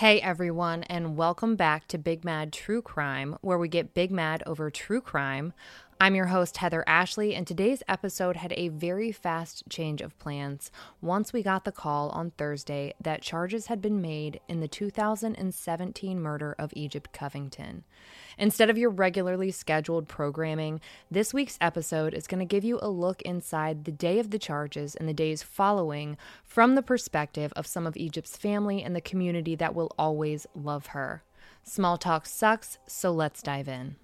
Hey everyone, and welcome back to Big Mad True Crime, where we get big mad over true crime. I'm your host, Heather Ashley, and today's episode had a very fast change of plans once we got the call on Thursday that charges had been made in the 2017 murder of Egypt Covington. Instead of your regularly scheduled programming, this week's episode is going to give you a look inside the day of the charges and the days following from the perspective of some of Egypt's family and the community that will always love her. Small talk sucks, so let's dive in.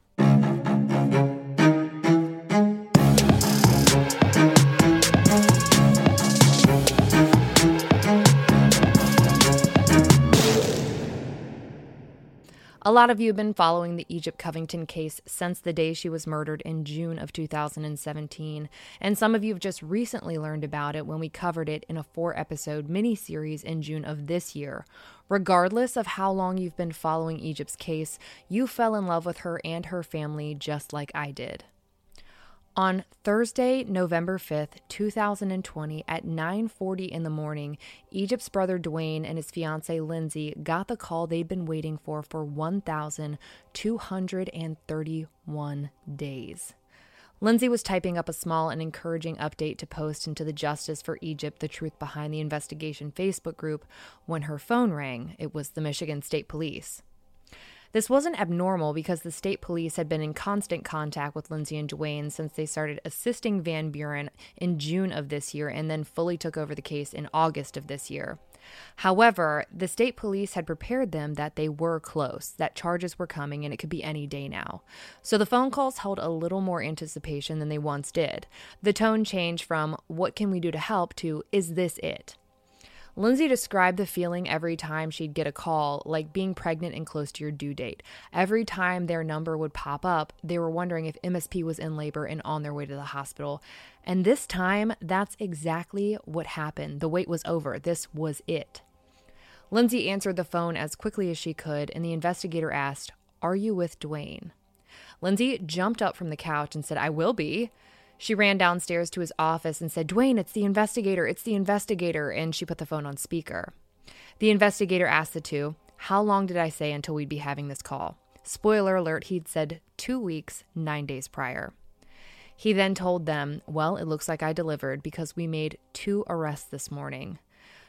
A lot of you have been following the Egypt Covington case since the day she was murdered in June of 2017, and some of you have just recently learned about it when we covered it in a four episode mini-series in June of this year. Regardless of how long you've been following Egypt's case, you fell in love with her and her family just like I did. On Thursday, November 5th, 2020 at 9:40 in the morning, Egypt's brother Dwayne and his fiancee Lindsay got the call they'd been waiting for for 1231 days. Lindsay was typing up a small and encouraging update to post into the Justice for Egypt The Truth Behind the Investigation Facebook group when her phone rang. It was the Michigan State Police. This wasn't abnormal because the state police had been in constant contact with Lindsay and Dwayne since they started assisting Van Buren in June of this year and then fully took over the case in August of this year. However, the state police had prepared them that they were close, that charges were coming, and it could be any day now. So the phone calls held a little more anticipation than they once did. The tone changed from, What can we do to help? to, Is this it? Lindsay described the feeling every time she'd get a call, like being pregnant and close to your due date. Every time their number would pop up, they were wondering if MSP was in labor and on their way to the hospital. And this time, that's exactly what happened. The wait was over. This was it. Lindsay answered the phone as quickly as she could, and the investigator asked, Are you with Dwayne? Lindsay jumped up from the couch and said, I will be. She ran downstairs to his office and said, Dwayne, it's the investigator, it's the investigator. And she put the phone on speaker. The investigator asked the two, How long did I say until we'd be having this call? Spoiler alert, he'd said two weeks, nine days prior. He then told them, Well, it looks like I delivered because we made two arrests this morning.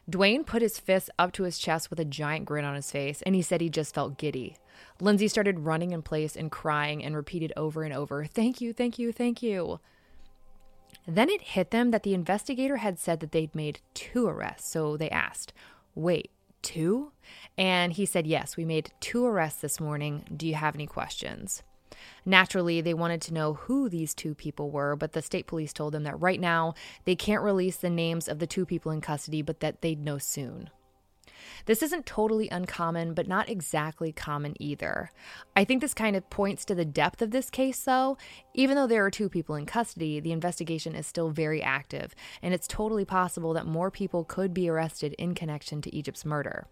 Dwayne put his fist up to his chest with a giant grin on his face, and he said he just felt giddy. Lindsay started running in place and crying and repeated over and over, Thank you, thank you, thank you. Then it hit them that the investigator had said that they'd made two arrests. So they asked, Wait, two? And he said, Yes, we made two arrests this morning. Do you have any questions? Naturally, they wanted to know who these two people were, but the state police told them that right now they can't release the names of the two people in custody, but that they'd know soon. This isn't totally uncommon, but not exactly common either. I think this kind of points to the depth of this case, though. Even though there are two people in custody, the investigation is still very active, and it's totally possible that more people could be arrested in connection to Egypt's murder.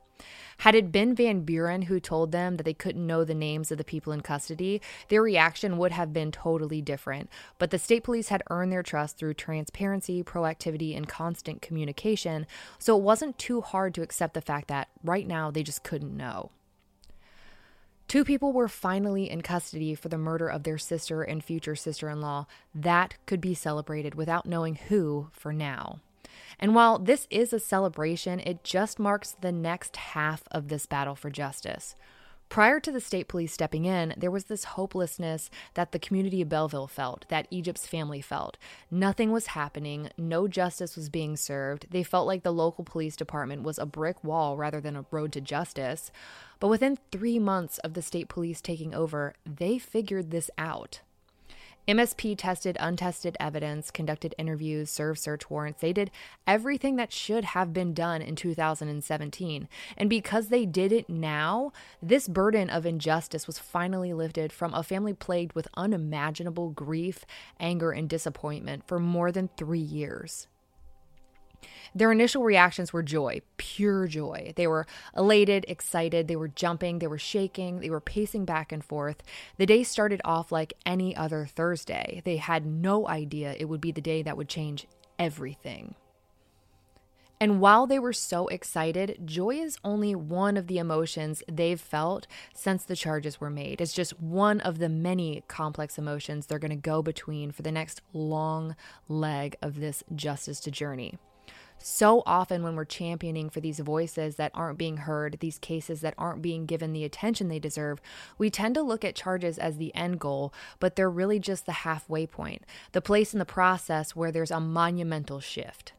Had it been Van Buren who told them that they couldn't know the names of the people in custody, their reaction would have been totally different. But the state police had earned their trust through transparency, proactivity, and constant communication, so it wasn't too hard to accept the fact that right now they just couldn't know. Two people were finally in custody for the murder of their sister and future sister in law. That could be celebrated without knowing who for now. And while this is a celebration, it just marks the next half of this battle for justice. Prior to the state police stepping in, there was this hopelessness that the community of Belleville felt, that Egypt's family felt. Nothing was happening, no justice was being served. They felt like the local police department was a brick wall rather than a road to justice. But within three months of the state police taking over, they figured this out. MSP tested untested evidence, conducted interviews, served search warrants. They did everything that should have been done in 2017. And because they did it now, this burden of injustice was finally lifted from a family plagued with unimaginable grief, anger, and disappointment for more than three years. Their initial reactions were joy, pure joy. They were elated, excited, they were jumping, they were shaking, they were pacing back and forth. The day started off like any other Thursday. They had no idea it would be the day that would change everything. And while they were so excited, joy is only one of the emotions they've felt since the charges were made. It's just one of the many complex emotions they're going to go between for the next long leg of this justice to journey so often when we're championing for these voices that aren't being heard, these cases that aren't being given the attention they deserve, we tend to look at charges as the end goal, but they're really just the halfway point, the place in the process where there's a monumental shift.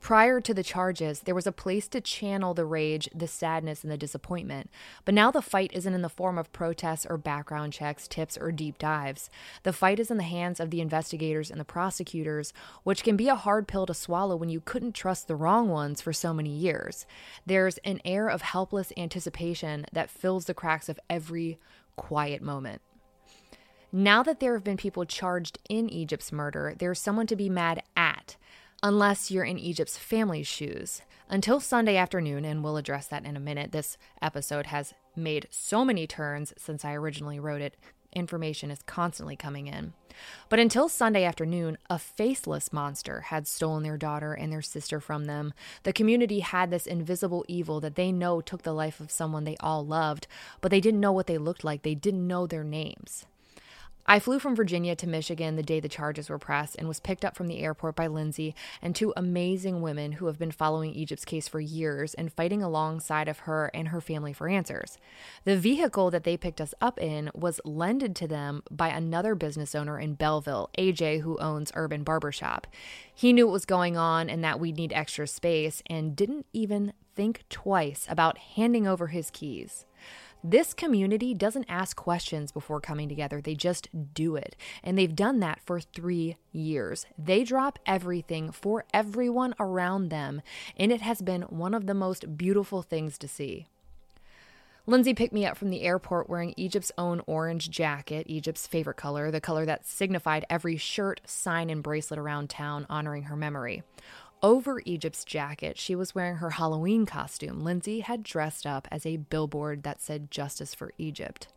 Prior to the charges, there was a place to channel the rage, the sadness, and the disappointment. But now the fight isn't in the form of protests or background checks, tips, or deep dives. The fight is in the hands of the investigators and the prosecutors, which can be a hard pill to swallow when you couldn't trust the wrong ones for so many years. There's an air of helpless anticipation that fills the cracks of every quiet moment. Now that there have been people charged in Egypt's murder, there's someone to be mad at unless you're in Egypt's family's shoes. Until Sunday afternoon, and we'll address that in a minute, this episode has made so many turns since I originally wrote it. Information is constantly coming in. But until Sunday afternoon, a faceless monster had stolen their daughter and their sister from them. The community had this invisible evil that they know took the life of someone they all loved, but they didn't know what they looked like. They didn't know their names. I flew from Virginia to Michigan the day the charges were pressed and was picked up from the airport by Lindsay and two amazing women who have been following Egypt's case for years and fighting alongside of her and her family for answers. The vehicle that they picked us up in was lended to them by another business owner in Belleville, AJ, who owns Urban Barbershop. He knew what was going on and that we'd need extra space and didn't even think twice about handing over his keys. This community doesn't ask questions before coming together, they just do it. And they've done that for three years. They drop everything for everyone around them, and it has been one of the most beautiful things to see. Lindsay picked me up from the airport wearing Egypt's own orange jacket, Egypt's favorite color, the color that signified every shirt, sign, and bracelet around town honoring her memory. Over Egypt's jacket, she was wearing her Halloween costume. Lindsay had dressed up as a billboard that said Justice for Egypt.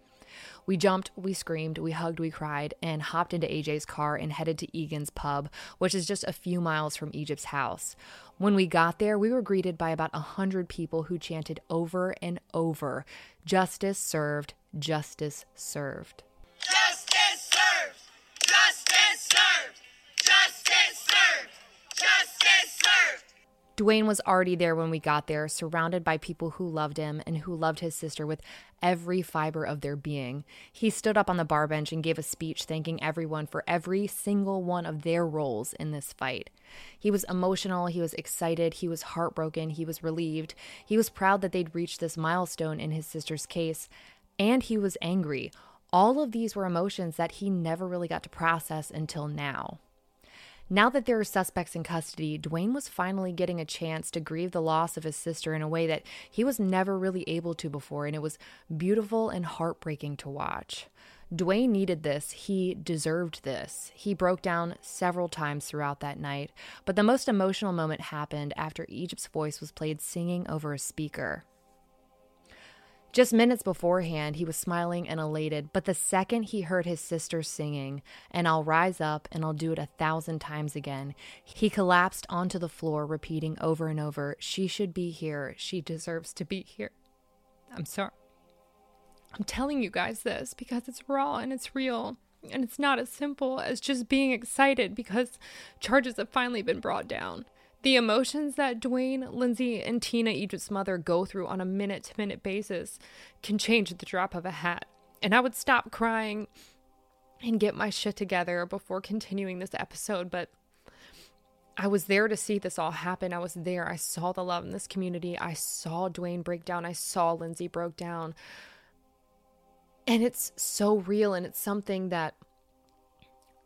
We jumped, we screamed, we hugged, we cried, and hopped into AJ's car and headed to Egan's pub, which is just a few miles from Egypt's house. When we got there, we were greeted by about a hundred people who chanted over and over Justice served, justice served. Dwayne was already there when we got there, surrounded by people who loved him and who loved his sister with every fiber of their being. He stood up on the bar bench and gave a speech thanking everyone for every single one of their roles in this fight. He was emotional, he was excited, he was heartbroken, he was relieved, he was proud that they'd reached this milestone in his sister's case, and he was angry. All of these were emotions that he never really got to process until now. Now that there are suspects in custody, Dwayne was finally getting a chance to grieve the loss of his sister in a way that he was never really able to before, and it was beautiful and heartbreaking to watch. Dwayne needed this. He deserved this. He broke down several times throughout that night, but the most emotional moment happened after Egypt's voice was played singing over a speaker. Just minutes beforehand, he was smiling and elated, but the second he heard his sister singing, and I'll rise up and I'll do it a thousand times again, he collapsed onto the floor, repeating over and over, She should be here. She deserves to be here. I'm sorry. I'm telling you guys this because it's raw and it's real. And it's not as simple as just being excited because charges have finally been brought down. The emotions that Dwayne, Lindsay, and Tina, Egypt's mother, go through on a minute to minute basis can change at the drop of a hat. And I would stop crying and get my shit together before continuing this episode, but I was there to see this all happen. I was there. I saw the love in this community. I saw Dwayne break down. I saw Lindsay broke down. And it's so real and it's something that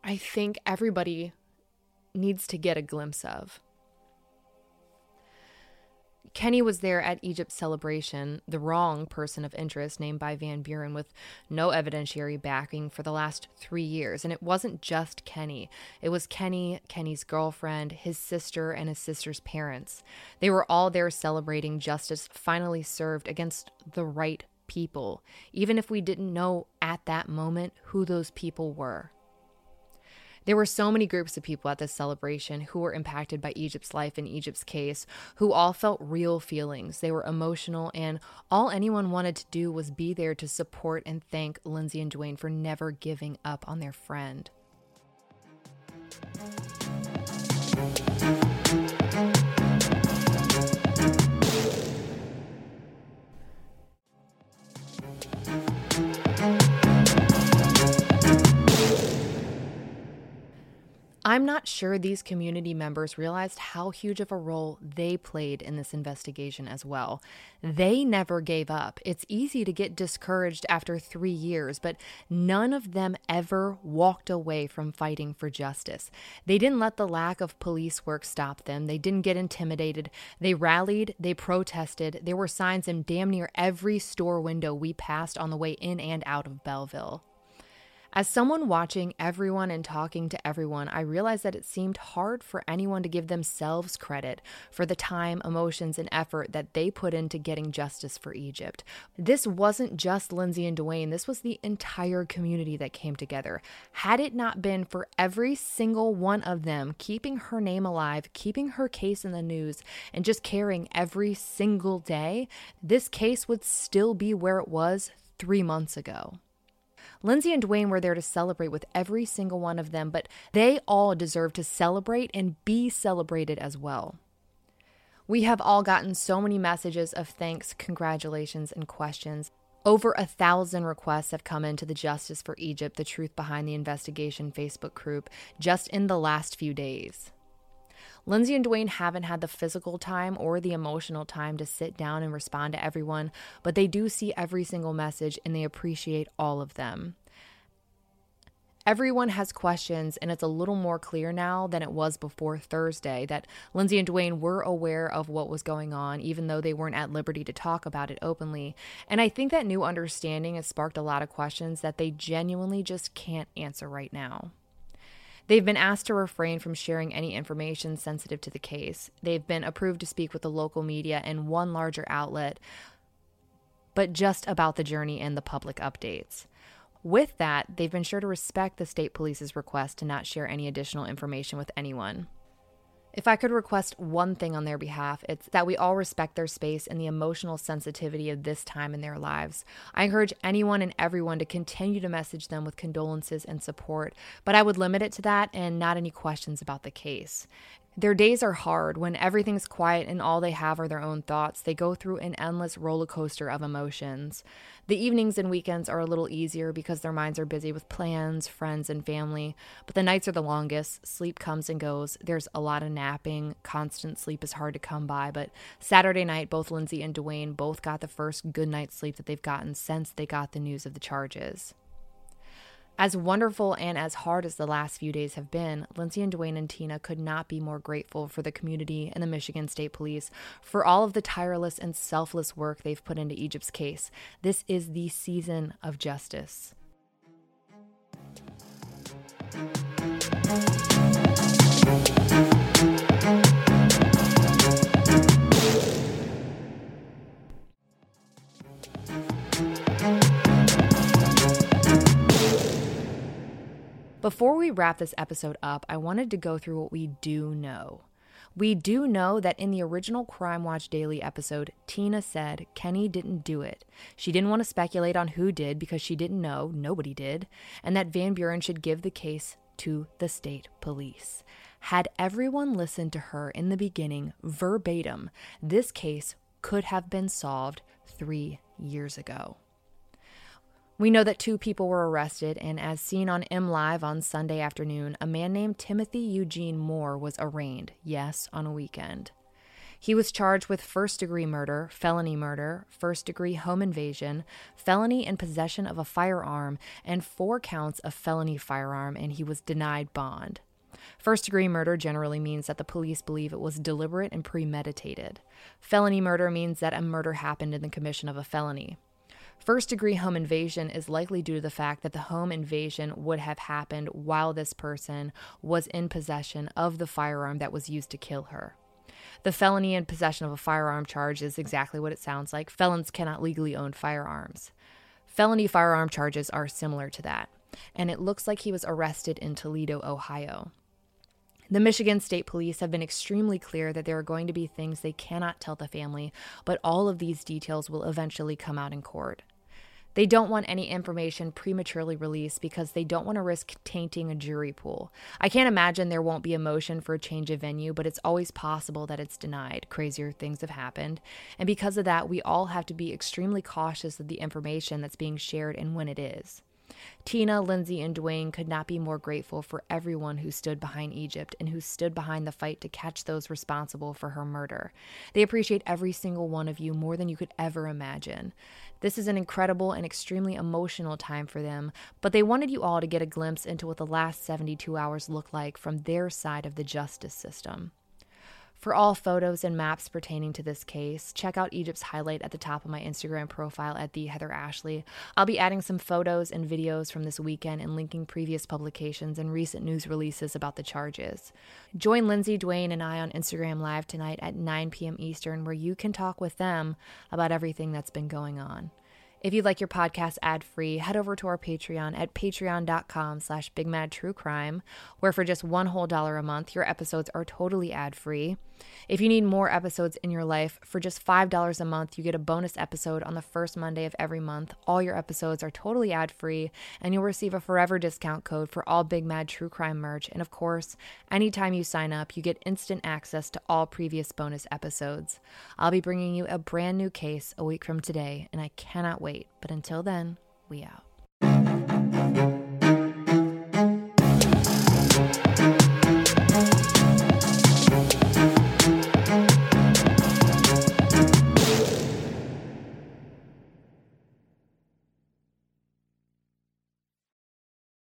I think everybody needs to get a glimpse of. Kenny was there at Egypt's celebration, the wrong person of interest named by Van Buren with no evidentiary backing for the last three years. And it wasn't just Kenny, it was Kenny, Kenny's girlfriend, his sister, and his sister's parents. They were all there celebrating justice finally served against the right people, even if we didn't know at that moment who those people were. There were so many groups of people at this celebration who were impacted by Egypt's life and Egypt's case, who all felt real feelings. They were emotional, and all anyone wanted to do was be there to support and thank Lindsay and Dwayne for never giving up on their friend. I'm not sure these community members realized how huge of a role they played in this investigation as well. They never gave up. It's easy to get discouraged after three years, but none of them ever walked away from fighting for justice. They didn't let the lack of police work stop them. They didn't get intimidated. They rallied, they protested. There were signs in damn near every store window we passed on the way in and out of Belleville. As someone watching everyone and talking to everyone, I realized that it seemed hard for anyone to give themselves credit for the time, emotions, and effort that they put into getting justice for Egypt. This wasn't just Lindsay and Dwayne, this was the entire community that came together. Had it not been for every single one of them keeping her name alive, keeping her case in the news, and just caring every single day, this case would still be where it was three months ago. Lindsay and Dwayne were there to celebrate with every single one of them, but they all deserve to celebrate and be celebrated as well. We have all gotten so many messages of thanks, congratulations, and questions. Over a thousand requests have come into the Justice for Egypt, the Truth Behind the Investigation Facebook group just in the last few days. Lindsay and Dwayne haven't had the physical time or the emotional time to sit down and respond to everyone, but they do see every single message and they appreciate all of them. Everyone has questions, and it's a little more clear now than it was before Thursday that Lindsay and Dwayne were aware of what was going on, even though they weren't at liberty to talk about it openly. And I think that new understanding has sparked a lot of questions that they genuinely just can't answer right now. They've been asked to refrain from sharing any information sensitive to the case. They've been approved to speak with the local media and one larger outlet, but just about the journey and the public updates. With that, they've been sure to respect the state police's request to not share any additional information with anyone. If I could request one thing on their behalf, it's that we all respect their space and the emotional sensitivity of this time in their lives. I encourage anyone and everyone to continue to message them with condolences and support, but I would limit it to that and not any questions about the case. Their days are hard when everything's quiet and all they have are their own thoughts. They go through an endless roller coaster of emotions. The evenings and weekends are a little easier because their minds are busy with plans, friends, and family, but the nights are the longest. Sleep comes and goes. There's a lot of napping. Constant sleep is hard to come by, but Saturday night, both Lindsay and Dwayne both got the first good night's sleep that they've gotten since they got the news of the charges. As wonderful and as hard as the last few days have been, Lindsay and Dwayne and Tina could not be more grateful for the community and the Michigan State Police for all of the tireless and selfless work they've put into Egypt's case. This is the season of justice. Before we wrap this episode up, I wanted to go through what we do know. We do know that in the original Crime Watch Daily episode, Tina said Kenny didn't do it. She didn't want to speculate on who did because she didn't know, nobody did, and that Van Buren should give the case to the state police. Had everyone listened to her in the beginning, verbatim, this case could have been solved three years ago. We know that two people were arrested, and as seen on M Live on Sunday afternoon, a man named Timothy Eugene Moore was arraigned, yes, on a weekend. He was charged with first degree murder, felony murder, first degree home invasion, felony in possession of a firearm, and four counts of felony firearm, and he was denied bond. First degree murder generally means that the police believe it was deliberate and premeditated. Felony murder means that a murder happened in the commission of a felony. First degree home invasion is likely due to the fact that the home invasion would have happened while this person was in possession of the firearm that was used to kill her. The felony in possession of a firearm charge is exactly what it sounds like. Felons cannot legally own firearms. Felony firearm charges are similar to that, and it looks like he was arrested in Toledo, Ohio. The Michigan State Police have been extremely clear that there are going to be things they cannot tell the family, but all of these details will eventually come out in court. They don't want any information prematurely released because they don't want to risk tainting a jury pool. I can't imagine there won't be a motion for a change of venue, but it's always possible that it's denied. Crazier things have happened. And because of that, we all have to be extremely cautious of the information that's being shared and when it is. Tina, Lindsay, and Dwayne could not be more grateful for everyone who stood behind Egypt and who stood behind the fight to catch those responsible for her murder. They appreciate every single one of you more than you could ever imagine. This is an incredible and extremely emotional time for them, but they wanted you all to get a glimpse into what the last 72 hours look like from their side of the justice system. For all photos and maps pertaining to this case, check out Egypt's highlight at the top of my Instagram profile at the Heather Ashley. I'll be adding some photos and videos from this weekend and linking previous publications and recent news releases about the charges. Join Lindsay, Dwayne, and I on Instagram Live tonight at 9 p.m. Eastern, where you can talk with them about everything that's been going on. If you'd like your podcast ad-free, head over to our Patreon at patreon.com slash bigmadtruecrime, where for just one whole dollar a month, your episodes are totally ad-free. If you need more episodes in your life, for just $5 a month, you get a bonus episode on the first Monday of every month. All your episodes are totally ad free, and you'll receive a forever discount code for all Big Mad True Crime merch. And of course, anytime you sign up, you get instant access to all previous bonus episodes. I'll be bringing you a brand new case a week from today, and I cannot wait. But until then, we out.